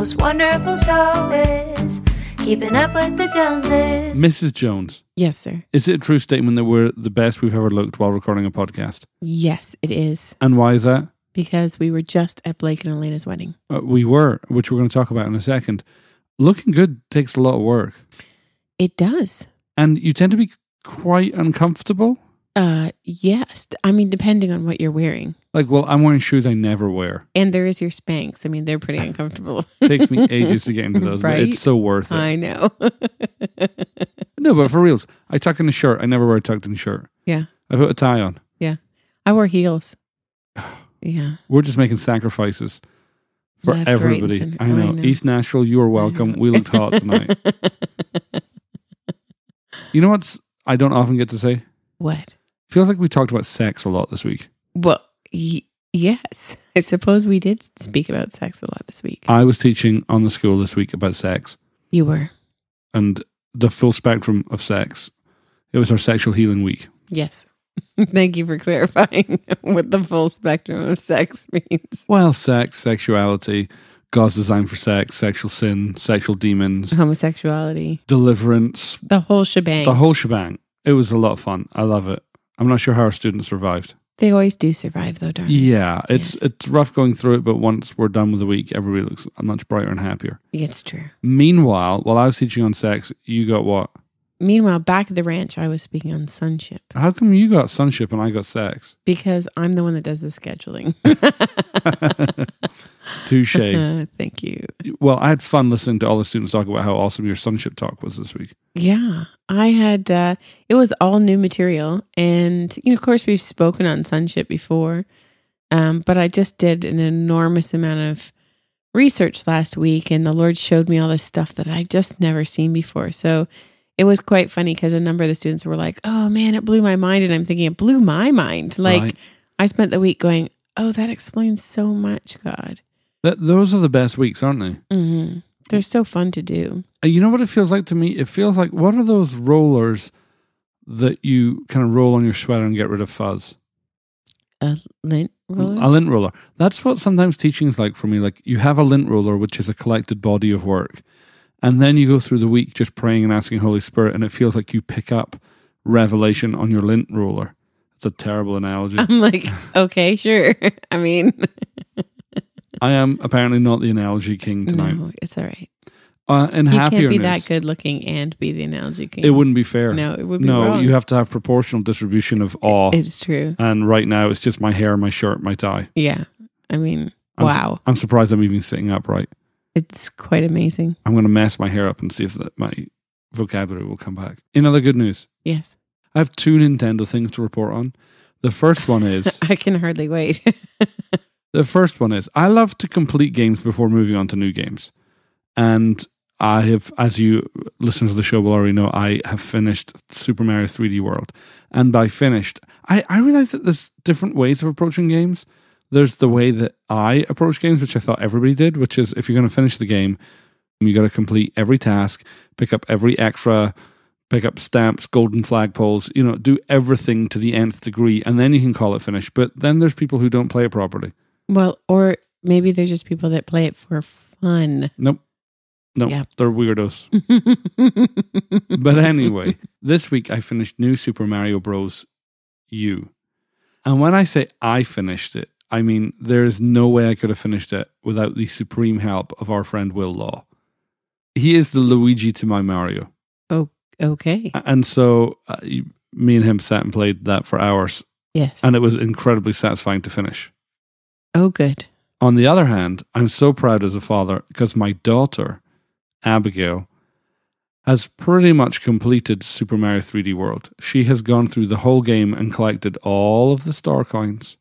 most wonderful show is Keeping Up with the Joneses. Mrs. Jones, Yes, sir. is it a true statement that we're the best we've ever looked while recording a podcast? Yes, it is. And why is that? Because we were just at Blake and Elena's wedding. Uh, we were, which we're going to talk about in a second. Looking good takes a lot of work. It does. And you tend to be quite uncomfortable. Uh yes. I mean, depending on what you're wearing. Like, well, I'm wearing shoes I never wear. And there is your Spanx. I mean, they're pretty uncomfortable. takes me ages to get into those, but Right? it's so worth it. I know. No, but for reals, I tuck in a shirt. I never wear a tucked in shirt. Yeah. I put a tie on. Yeah. I wear heels. Yeah. We're just making sacrifices for Left, everybody. center. I, know. I know. East Nashville, you are welcome. We looked hot tonight. you know what's I don't often get to say? what? Feels like we talked about sex a lot this week. Well, y- yes. I suppose we did speak about sex a lot this week. I was teaching on the school this week about sex You were. and the full spectrum of sex. It was our sexual healing week. Yes. Thank you for clarifying what the full spectrum of sex means. Well, sex, sexuality, God's design for sex, sexual sin, sexual demons, Homosexuality, deliverance, the whole shebang. the whole shebang. It was a lot of fun. I love it. I'm not sure how our students survived. they always do survive, though, darling. Yeah, it's it's rough going through it, but once we're done with the week, everybody looks much brighter and happier. It's true. Meanwhile, while I was teaching on sex, you got what? Meanwhile, back at the ranch, I was speaking on sonship How come you got sonship and I got sex? because I'm the one that does the scheduling. Touche. Uh, thank you. well, I had fun listening to all the students talk about how awesome your sonship talk was this week. Yeah, I had, uh, it was all new material. And, you know, of course, we've spoken on sonship before, um, but I just did an enormous amount of research last week, and the Lord showed me all this stuff that I just never seen before. So it was quite funny because a number of the students were like, oh man, it blew my mind. And I'm thinking, it blew my mind. Like, Right. I spent the week going, oh, that explains so much, God. Th- those are the best weeks, aren't they? hmm They're so fun to do. Uh, You know what it feels like to me? It feels like what are those rollers that you kind of roll on your sweater and get rid of fuzz? A lint roller? A lint roller. That's what sometimes teaching is like for me. Like you have a lint roller, which is a collected body of work, and then you go through the week just praying and asking Holy Spirit, and it feels like you pick up revelation on your lint roller. It's a terrible analogy. I'm like, okay, sure. I mean, I am apparently not the analogy king tonight. no, it's all right. Uh, in You happier can't be news, that good looking and be the analogy king. It wouldn't be fair. No, it would be no. wrong. You have to have proportional distribution of awe. It's true. and right now, it's just my hair, my shirt, my tie. Yeah. I mean, I'm su- wow. I'm surprised I'm even sitting upright. It's quite amazing. I'm going to mess my hair up and see if that my vocabulary will come back. In other good news, Yes. I have two Nintendo things to report on. The first one is I can hardly wait. the first one is I love to complete games before moving on to new games, and I have, as you listeners of the show will already know, I have finished Super Mario 3D World, and by finished, I I realized that there's different ways of approaching games. There's the way that I approach games, which I thought everybody did, which is if you're going to finish the game, you got to complete every task, pick up every extra, pick up stamps, golden flagpoles, you know, do everything to the nth degree, and then you can call it finished. But then there's people who don't play it properly. well, or maybe there's just people that play it for fun. Nope. No, Yeah. they're weirdos. But anyway, this week I finished New Super Mario Bros. U. And when I say I finished it, I mean there is no way I could have finished it without the supreme help of our friend Will Law. He is the Luigi to my Mario. Oh, okay. And so uh, me and him sat and played that for hours, Yes. and it was incredibly satisfying to finish. Oh, good. On the other hand, I'm so proud as a father because my daughter, Abigail, has pretty much completed Super Mario 3D World. She has gone through the whole game and collected all of the star coins,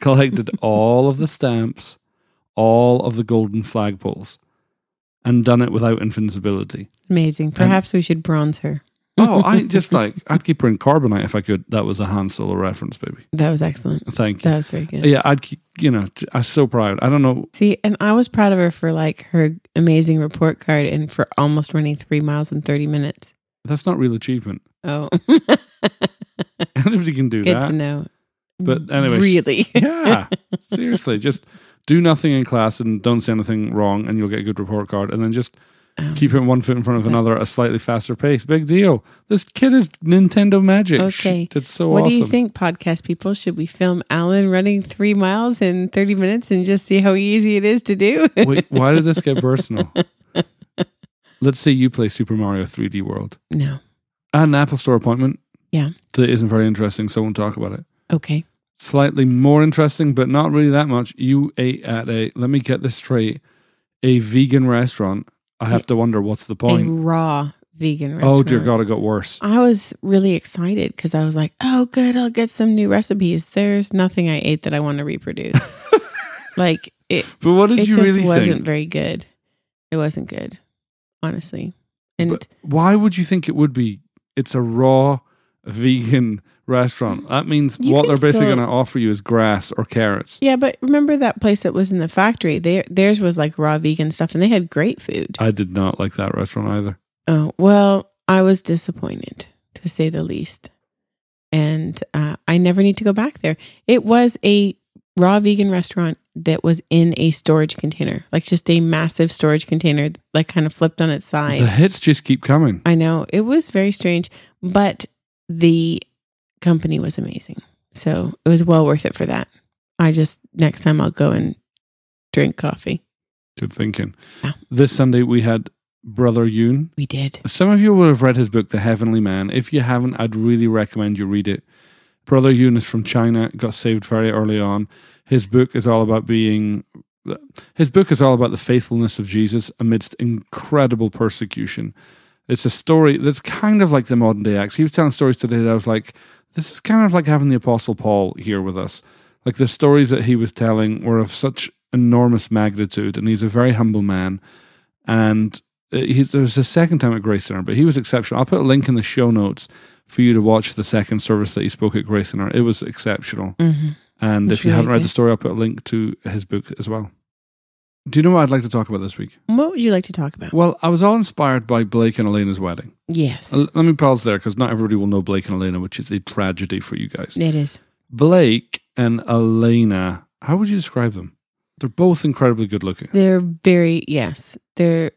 collected all of the stamps, all of the golden flagpoles, and done it without invincibility. Amazing. Perhaps we should bronze her. Oh, I just like, I'd keep her in carbonite if I could. That was a Han Solo reference, baby. That was excellent. Thank you. That was very good. Yeah, I'd keep, you know, I'm so proud. I don't know. See, and I was proud of her for like her amazing report card and for almost running three miles in 30 minutes. That's not real achievement. Oh, Anybody can do good that. to know. But anyway, really? yeah, seriously, just do nothing in class and don't say anything wrong, and you'll get a good report card. And then just Um, keep it one foot in front of another at a slightly faster pace. Big deal. This kid is Nintendo magic. Okay. It's so what awesome. do you think, podcast people? Should we film Alan running three miles in 30 minutes and just see how easy it is to do? Wait, why did this get personal? Let's say you play Super Mario 3D World. no. An Apple Store appointment. Yeah. That isn't very interesting, so I won't talk about it. Okay. Slightly more interesting, but not really that much. You ate at a, let me get this straight, a vegan restaurant. I have to wonder what's the point. A raw vegan restaurant. Oh, dear God, it got worse. I was really excited because I was like, oh, good, I'll get some new recipes. There's nothing I ate that I want to reproduce. like, it, But what did it you just really wasn't think? very good. It wasn't good, honestly. And But why would you think it would be? It's a raw vegan restaurant. That means You what can they're basically still- going to offer you is grass or carrots. yeah, but remember that place that was in the factory? Their theirs was like raw vegan stuff, and they had great food. I did not like that restaurant either. Oh well, I was disappointed to say the least, and uh, I never need to go back there. It was a raw vegan restaurant that was in a storage container, like just a massive storage container, like kind of flipped on its side. The hits just keep coming. I know it was very strange, but the company was amazing. So it was well worth it for that. I just next time I'll go and drink coffee. Good thinking. Yeah. This Sunday we had Brother Yun. We did. Some of you will have read his book, The Heavenly Man. If you haven't, I'd really recommend you read it. Brother Yun is from China, got saved very early on. His book is all about being. His book is all about the faithfulness of Jesus amidst incredible persecution. It's a story that's kind of like the modern day Acts. He was telling stories today that I was like, this is kind of like having the Apostle Paul here with us. Like the stories that he was telling were of such enormous magnitude, and he's a very humble man. And uh, he's, there was a second time at Grace Center, but he was exceptional. I'll put a link in the show notes for you to watch the second service that he spoke at Grace Center. It was exceptional. Mm-hmm. And if you really haven't read good. the story, I'll put a link to his book as well. Do you know what I'd like to talk about this week? What would you like to talk about? Well, I was all inspired by Blake and Elena's wedding. Yes, L- Let me pause there because not everybody will know Blake and Elena, which is a tragedy for you guys. it is. Blake and Elena, how would you describe them? They're both incredibly good looking, They're very yes. They're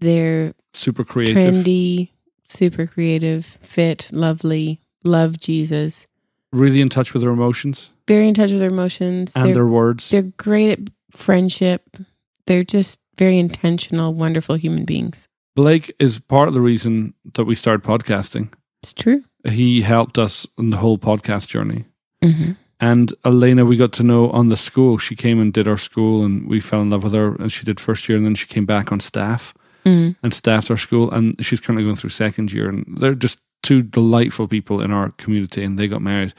they're super creative. trendy, super creative, fit, lovely, love Jesus. really in touch with their emotions Very in touch with their emotions. and they're their words. they're great at friendship. They're just very intentional, wonderful human beings. Blake is part of the reason that we started podcasting. It's true. He helped us in the whole podcast journey. Mm-hmm. And Elena, we got to know on the school. She came and did our school, and we fell in love with her. And she did first year, and then she came back on staff Mm. and staffed our school. And she's currently going through second year. And they're just two delightful people in our community, and they got married.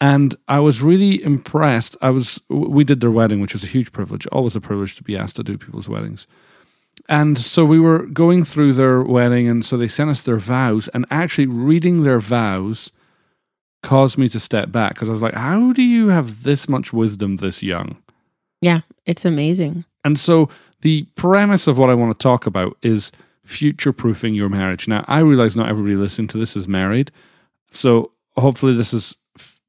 And I was really impressed. I was we did their wedding, which was a huge privilege. Always a privilege to be asked to do people's weddings. And so we were going through their wedding, and so they sent us their vows. And actually, reading their vows caused me to step back because I was like, "How do you have this much wisdom this young?" Yeah, it's amazing. And so the premise of what I want to talk about is future proofing your marriage. Now, I realize not everybody listening to this is married. So hopefully this is,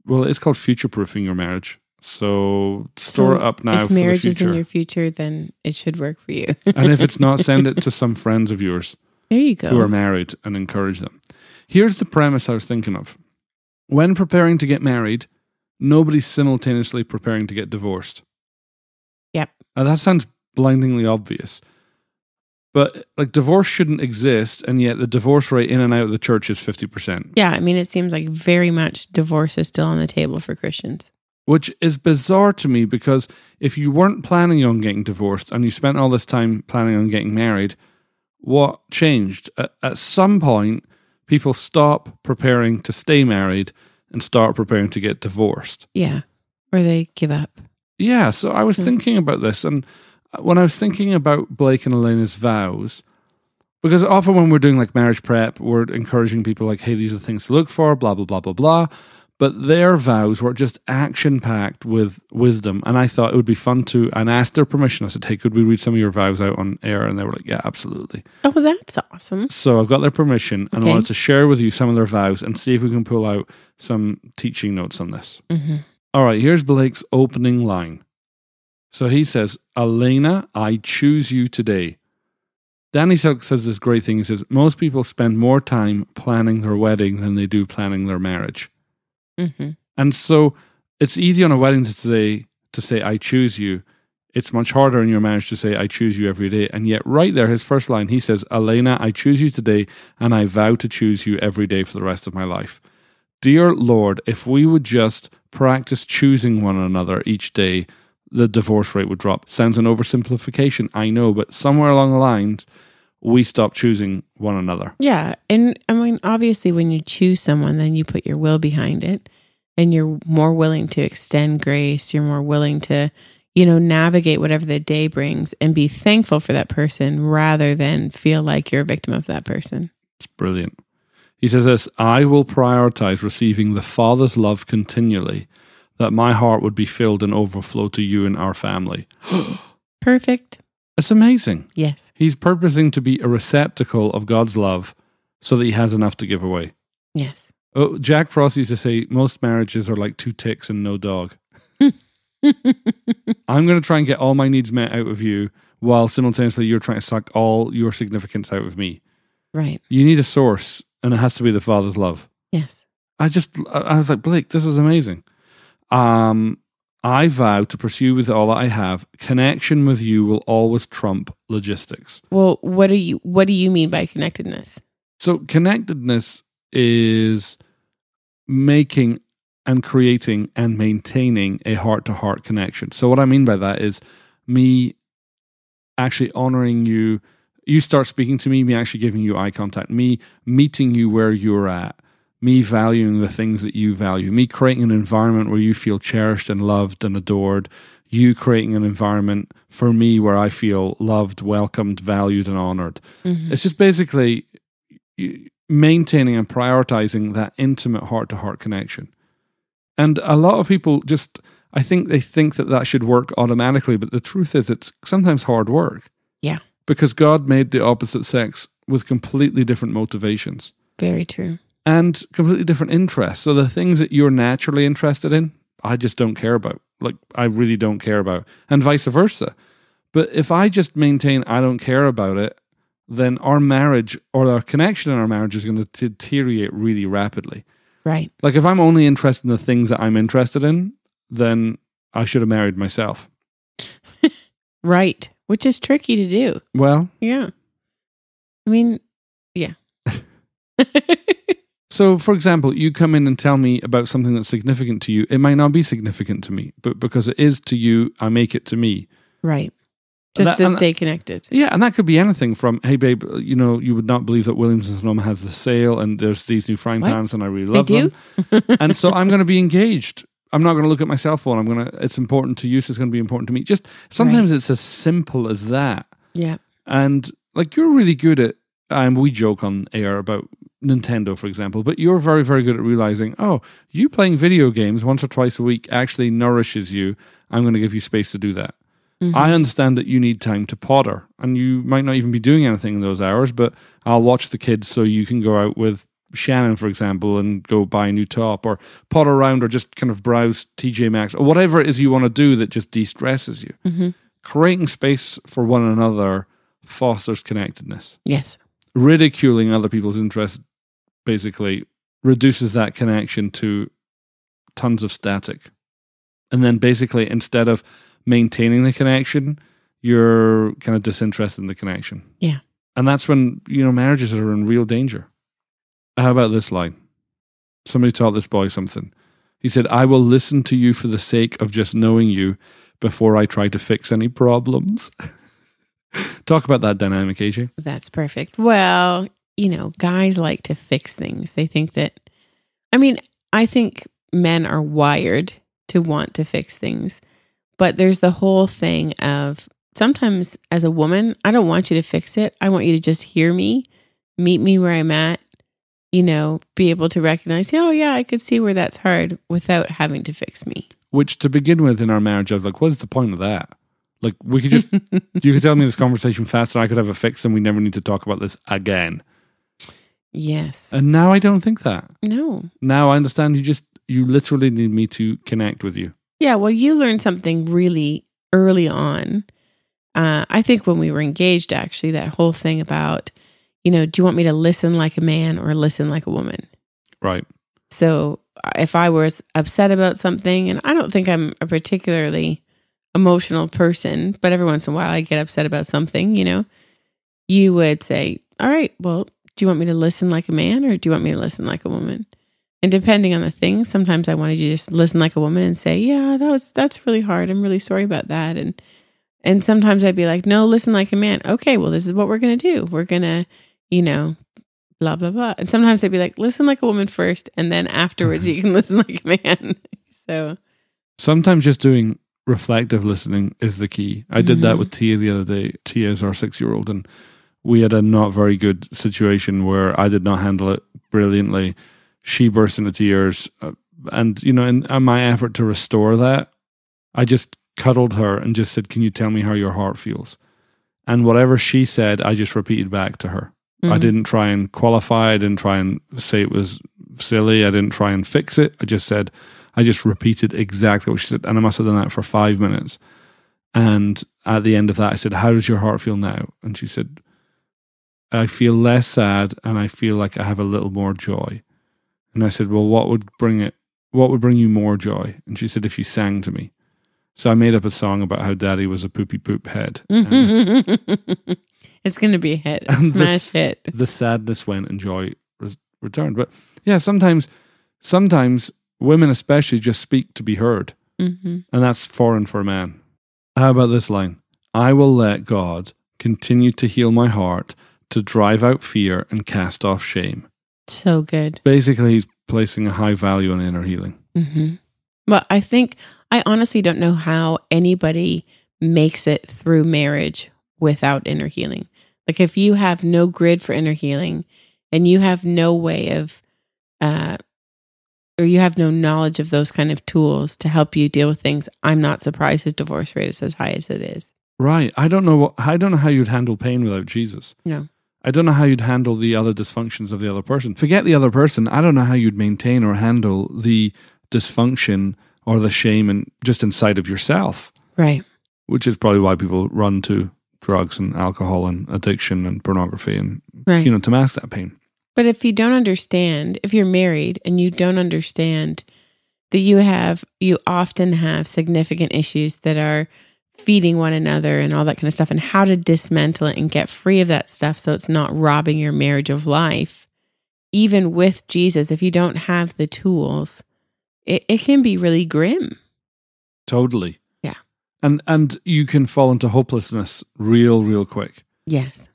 well, it's called future proofing your marriage. So store So it up now if marriage is in your future, then it should work for you. and if it's not, send it to some friends of yours there you go. who are married and encourage them. Here's the premise I was thinking of. When preparing to get married, nobody's simultaneously preparing to get divorced. Yep. Now that sounds blindingly obvious. But like divorce shouldn't exist, and yet the divorce rate in and out of the church is 50%, Yeah, I mean, it seems like very much divorce is still on the table for Christians. which is bizarre to me because if you weren't planning on getting divorced and you spent all this time planning on getting married, what changed? At, at some point, people stop preparing to stay married and start preparing to get divorced. Yeah, or they give up. Yeah, so I was Hmm. thinking about this, and when I was thinking about Blake and Elena's vows, because often when we're doing like marriage prep, we're encouraging people like, hey, these are the things to look for, blah, blah, blah, blah, blah. But their vows were just action packed with wisdom. And I thought it would be fun to, and asked their permission. I said, hey, could we read some of your vows out on air? And they were like, yeah, absolutely. Oh, that's awesome. So I've got their permission, and Okay. I wanted to share with you some of their vows and see if we can pull out some teaching notes on this. hmm All right, here's Blake's opening line So he says, Elena, I choose you today. Danny Silk says this great thing. He says, Most people spend more time planning their wedding than they do planning their marriage. hmm And so it's easy on a wedding to say, to say, I choose you. It's much harder in your marriage to say, I choose you every day. And yet, right there, his first line, he says, Elena, I choose you today, and I vow to choose you every day for the rest of my life. Dear Lord, if we would just practice choosing one another each day, the divorce rate would drop. Sounds an oversimplification, I know, but somewhere along the line, we stop choosing one another. Yeah. And I mean, obviously, when you choose someone, then you put your will behind it and you're more willing to extend grace. You're more willing to, you know, navigate whatever the day brings and be thankful for that person rather than feel like you're a victim of that person. It's brilliant. He says this I will prioritize receiving the Father's love continually, that my heart would be filled and overflow to you and our family. Perfect. It's amazing. Yes. He's purposing to be a receptacle of God's love so that he has enough to give away. Yes. Oh, Jack Frost used to say most marriages are like two ticks and no dog. I'm going to try and get all my needs met out of you while simultaneously you're trying to suck all your significance out of me. right. You need a source, and it has to be the Father's love. Yes. I just, I was like, Blake, this is amazing. Um, I vow to pursue with all that I have. Connection with you will always trump logistics. Well, what do you what do you mean by connectedness? So, connectedness is making and creating and maintaining a heart to heart connection. So, what I mean by that is me actually honoring you. You start speaking to me, me actually giving you eye contact, me meeting you where you're at, me valuing the things that you value, me creating an environment where you feel cherished and loved and adored, you creating an environment for me where I feel loved, welcomed, valued, and honored. Mhm. It's just basically maintaining and prioritizing that intimate heart to heart connection. And a lot of people just, I think they think that that should work automatically, but the truth is it's sometimes hard work. Yeah. Because God made the opposite sex with completely different motivations Very true. And completely different interests. So the things that you're naturally interested in, I just don't care about. Like, I really don't care about, and vice versa. But if I just maintain I don't care about it, then our marriage or our connection in our marriage is going to deteriorate really rapidly. Right. Like, if I'm only interested in the things that I'm interested in, then I should have married myself. Right. Which is tricky to do. Well, Yeah. I mean, yeah. So, for example, you come in and tell me about something that's significant to you. It might not be significant to me, but because it is to you, I make it to me. right. Just That- to stay connected. Yeah, and that could be anything from, hey, babe, you know, you would not believe that Williams and Sonoma has the sale and there's these new frying What? pans and I really They love do? them. and so I'm going to be engaged. I'm not going to look at my cell phone. I'm going to, it's important to you, so it's going to be important to me. Just sometimes it's as simple as that. Yeah. And like you're really good at, and we joke on air about Nintendo, for example, but you're very, very good at realizing, oh, you playing video games once or twice a week actually nourishes you. I'm going to give you space to do that. Mhm. I understand that you need time to potter, and you might not even be doing anything in those hours, but I'll watch the kids so you can go out with Shannon, for example, and go buy a new top or potter around or just kind of browse TJ Maxx or whatever it is you want to do that just de stresses you. Mhm. Creating space for one another fosters connectedness. Yes. Ridiculing other people's interests basically reduces that connection to tons of static. And then basically, instead of maintaining the connection, you're kind of disinterested in the connection. Yeah. And that's when, you know, marriages are in real danger. How about this line? Somebody taught this boy something. He said, I will listen to you for the sake of just knowing you before I try to fix any problems. Talk about that dynamic, AJ. That's perfect. Well, you know, guys like to fix things. They think that, I mean, I think men are wired to want to fix things, but there's the whole thing of sometimes as a woman, I don't want you to fix it. I want you to just hear me, meet me where I'm at, you know, be able to recognize, oh, yeah, I could see where that's hard without having to fix me. Which to begin with in our marriage, I was like, what is the point of that? Like we could just you could tell me this conversation fast and I could have a fix and we never need to talk about this again. Yes. And now I don't think that. no. Now I understand you just you literally need me to connect with you. Yeah, well, you learned something really early on. Uh, I think when we were engaged, actually, that whole thing about, you know, do you want me to listen like a man or listen like a woman? Right. So uh, if I was upset about something, and I don't think I'm a particularly emotional person, but every once in a while I get upset about something, you know, you would say, All right, well, do you want me to listen like a man or do you want me to listen like a woman? And depending on the thing, sometimes I wanted you to just listen like a woman and say, "Yeah, that was that's really hard. I'm really sorry about that." And and sometimes I'd be like, "No, listen like a man." Okay, well, this is what we're gonna do. We're gonna, you know, blah blah blah. And sometimes I'd be like, "Listen like a woman first, and then afterwards you can listen like a man." so Sometimes just doing reflective listening is the key. I did that Mhm. with Tia the other day. Tia is our six year old, and we had a not very good situation where I did not handle it brilliantly. She burst into tears, uh, and you know, in, in my effort to restore that, I just cuddled her and just said, "Can you tell me how your heart feels?" And whatever she said, I just repeated back to her. I mhm. didn't try and qualify. I didn't try and say it was silly. I didn't try and fix it. I just said, I just repeated exactly what she said. And I must have done that for five minutes. And at the end of that, I said, How does your heart feel now? And she said, I feel less sad and I feel like I have a little more joy. And I said, Well, what would bring it? What would bring you more joy? And she said, If you sang to me. So I made up a song about how daddy was a poopy poop head. It's going to be a hit, And smash this- hit. the sadness went and joy returned. But yeah, sometimes, sometimes women especially just speak to be heard, hmm and that's foreign for a man. How about this line? I will let God continue to heal my heart, to drive out fear and cast off shame. So good. Basically, he's placing a high value on inner healing. hmm Well, I think I honestly don't know how anybody makes it through marriage without inner healing. Like if you have no grid for inner healing and you have no way of uh or you have no knowledge of those kind of tools to help you deal with things, I'm not surprised his divorce rate is as high as it is. Right. I don't know what I don't know how you'd handle pain without Jesus. No. I don't know how you'd handle the other dysfunctions of the other person. Forget the other person. I don't know how you'd maintain or handle the dysfunction or the shame and just inside of yourself, Right. which is probably why people run to drugs and alcohol and addiction and pornography and Right. you know to mask that pain. But if you don't understand, if you're married and you don't understand that you have, you often have significant issues that are feeding one another and all that kind of stuff, and how to dismantle it and get free of that stuff so it's not robbing your marriage of life. Even with Jesus, if you don't have the tools, it, it can be really grim. Totally. Yeah. And and you can fall into hopelessness real real quick. Yes.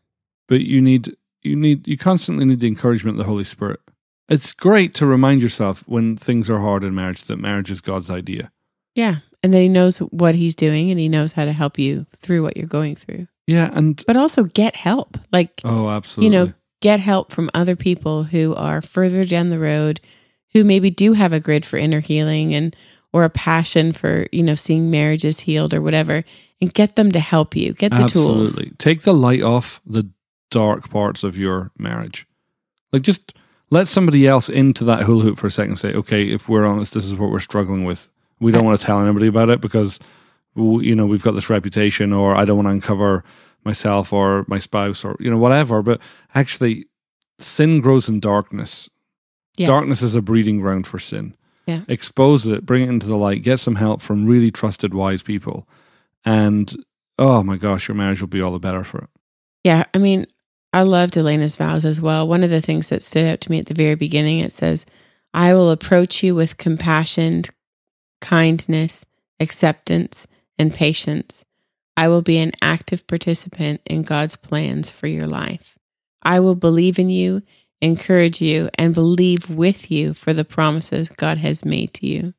But you need you need you constantly need the encouragement of the Holy Spirit. It's great to remind yourself when things are hard in marriage that marriage is God's idea. Yeah. And then he knows what he's doing and he knows how to help you through what you're going through. Yeah, and But also get help. Like, oh, absolutely. You know, get help from other people who are further down the road who maybe do have a grid for inner healing and or a passion for you know seeing marriages healed or whatever and get them to help you get the tools absolutely. Take the light off the dark parts of your marriage. Like just let somebody else into that hula hoop for a second and say, okay, if we're honest, this is what we're struggling with. We don't want to tell anybody about it because you know we've got this reputation, or I don't want to uncover myself or my spouse or you know whatever. But actually, sin grows in darkness. Yeah. Darkness is a breeding ground for sin. Yeah. Expose it, bring it into the light, get some help from really trusted, wise people, and oh my gosh, your marriage will be all the better for it. yeah i mean i loved elena's vows as well one of the things that stood out to me at the very beginning it says i will approach you with compassion kindness acceptance and patience i will be an active participant in god's plans for your life i will believe in you encourage you and believe with you for the promises God has made to you.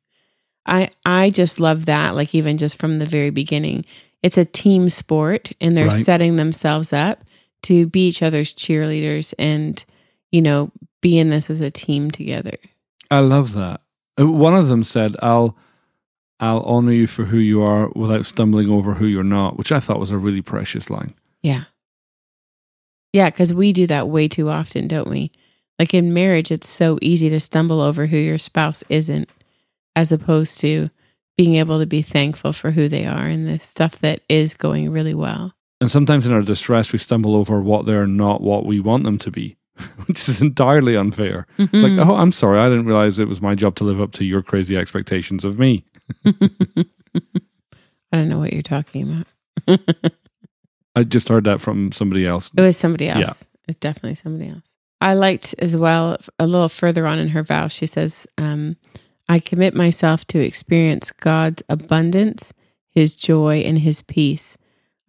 I I just love that like even just from the very beginning. It's a team sport and they're Right. setting themselves up to be each other's cheerleaders and you know be in this as a team together. I love that. Uh, One of them said, "I'll, I'll honor you for who you are without stumbling over who you're not," which I thought was a really precious line. Yeah. Yeah, cuz we do that way too often, don't we? Like in marriage it's so easy to stumble over who your spouse isn't as opposed to being able to be thankful for who they are and the stuff that is going really well. And sometimes in our distress, we stumble over what they're not what we want them to be, which is entirely unfair. It's like, Mhm. oh, I'm sorry. I didn't realize it was my job to live up to your crazy expectations of me. I don't know what you're talking about. I just heard that from somebody else. It was somebody else. Yeah. It's definitely somebody else. I liked as well a little further on in her vow. She says, um, "I commit myself to experience God's abundance, His joy, and His peace.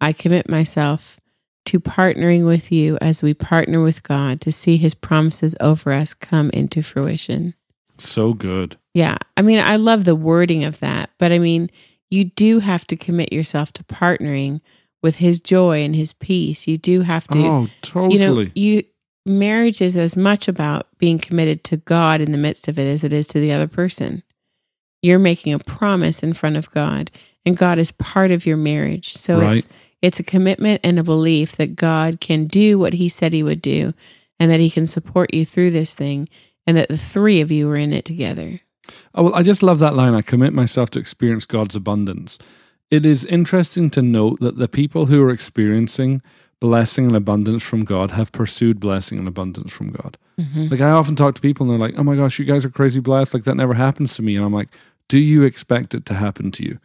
I commit myself to partnering with you as we partner with God to see His promises over us come into fruition." So good. Yeah. I mean, I love the wording of that, but I mean, you do have to commit yourself to partnering with his joy and his peace. You do have to, oh, totally. you know, you marriage is as much about being committed to God in the midst of it as it is to the other person. You're making a promise in front of God, and God is part of your marriage. So Right. it's it's a commitment and a belief that God can do what he said he would do and that he can support you through this thing and that the three of you are in it together. Oh, well, I just love that line. I commit myself to experience God's abundance. It is interesting to note that the people who are experiencing blessing and abundance from God have pursued blessing and abundance from God. Mm-hmm. Like, I often talk to people and they're like, oh my gosh, you guys are crazy blessed. Like, that never happens to me. And I'm like, do you expect it to happen to you?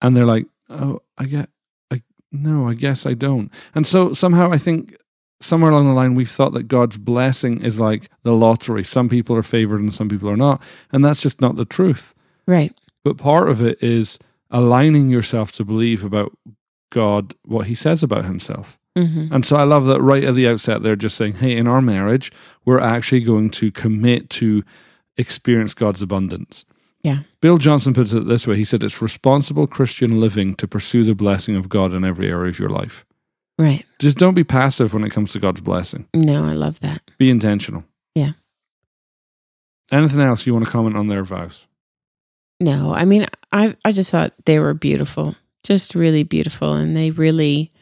And they're like, oh, I get, I, no, I guess I don't. And so somehow I think somewhere along the line we've thought that God's blessing is like the lottery. Some people are favored and some people are not. And that's just not the truth. Right. But part of it is aligning yourself to believe about God, what he says about himself. hmm And so I love that right at the outset, they're just saying, hey, in our marriage, we're actually going to commit to experience God's abundance. Yeah. Bill Johnson puts it this way he said, it's responsible Christian living to pursue the blessing of God in every area of your life. Right. Just don't be passive when it comes to God's blessing, No, I love that. be intentional. Yeah. Anything else you want to comment on their vows? No, I mean, I I just thought they were beautiful, just really beautiful, and they really,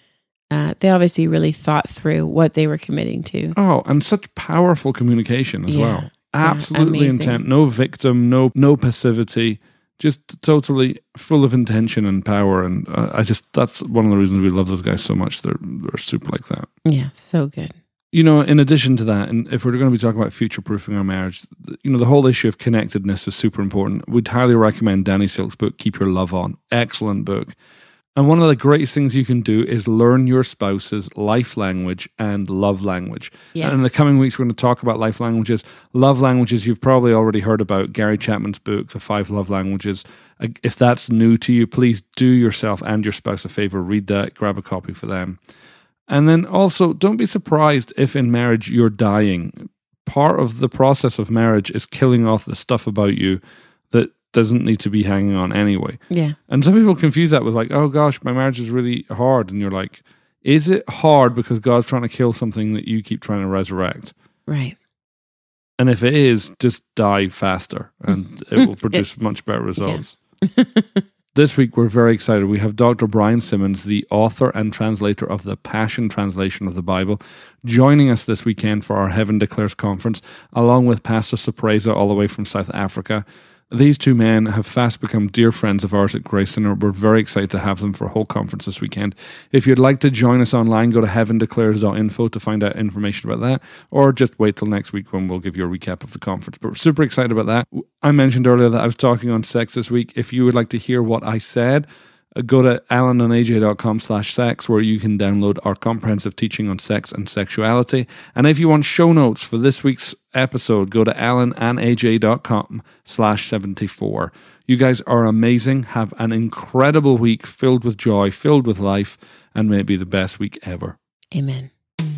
uh, they obviously really thought through what they were committing to. Oh, and such powerful communication as Yeah. well. Absolutely amazing. intent. No victim, no no passivity. Just totally full of intention and power. And uh, I just that's one of the reasons we love those guys so much. They're they're super like that. Yeah, so good. You know, in addition to that, and if we're going to be talking about future proofing our marriage, you know, the whole issue of connectedness is super important. We'd highly recommend Danny Silk's book, Keep Your Love On. Excellent book. And one of the greatest things you can do is learn your spouse's life language and love language. Yes. And in the coming weeks, we're going to talk about life languages. Love languages, you've probably already heard about Gary Chapman's book, The Five Love Languages. If that's new to you, please do yourself and your spouse a favor, read that, grab a copy for them. And then also, don't be surprised if in marriage you're dying. Part of the process of marriage is killing off the stuff about you that doesn't need to be hanging on anyway. Yeah, And some people confuse that with like, oh gosh, my marriage is really hard. And you're like, is it hard because God's trying to kill something that you keep trying to resurrect? right. And if it is, just die faster and it will produce much better results. this week, we're very excited. We have Dr. Brian Simmons, the author and translator of the Passion Translation of the Bible, joining us this weekend for our Heaven Declares conference, along with Pastor Surprise, all the way from South Africa. These two men have fast become dear friends of ours at Grace Center. We're very excited to have them for a whole conference this weekend. If you'd like to join us online, go to heavendeclares.info to find out information about that, or just wait till next week when we'll give you a recap of the conference. But we're super excited about that. I mentioned earlier that I was talking on sex this week. If you would like to hear what I said, go to alanandaj.com slash sex where you can download our comprehensive teaching on sex and sexuality. And if you want show notes for this week's episode, go to alanandaj.com slash 74. You guys are amazing. Have an incredible week filled with joy, filled with life, and may it be the best week ever. Amen.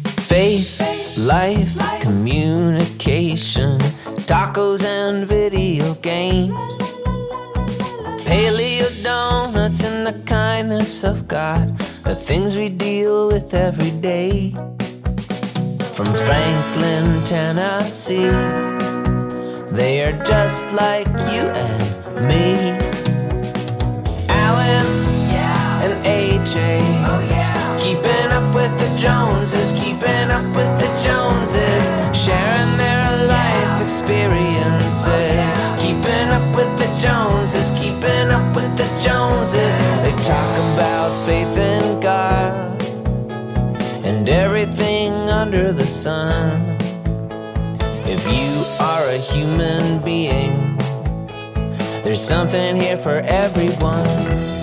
Faith, life, communication, tacos and video games. Paleo donuts and the kindness of God are things we deal with every day. From Franklin, Tennessee, they are just like you and me. Alan and AJ. Joneses, keeping up with the Joneses, sharing their life experiences. Keeping up with the Joneses, keeping up with the Joneses. They talk about faith in God and everything under the sun. If you are a human being, there's something here for everyone.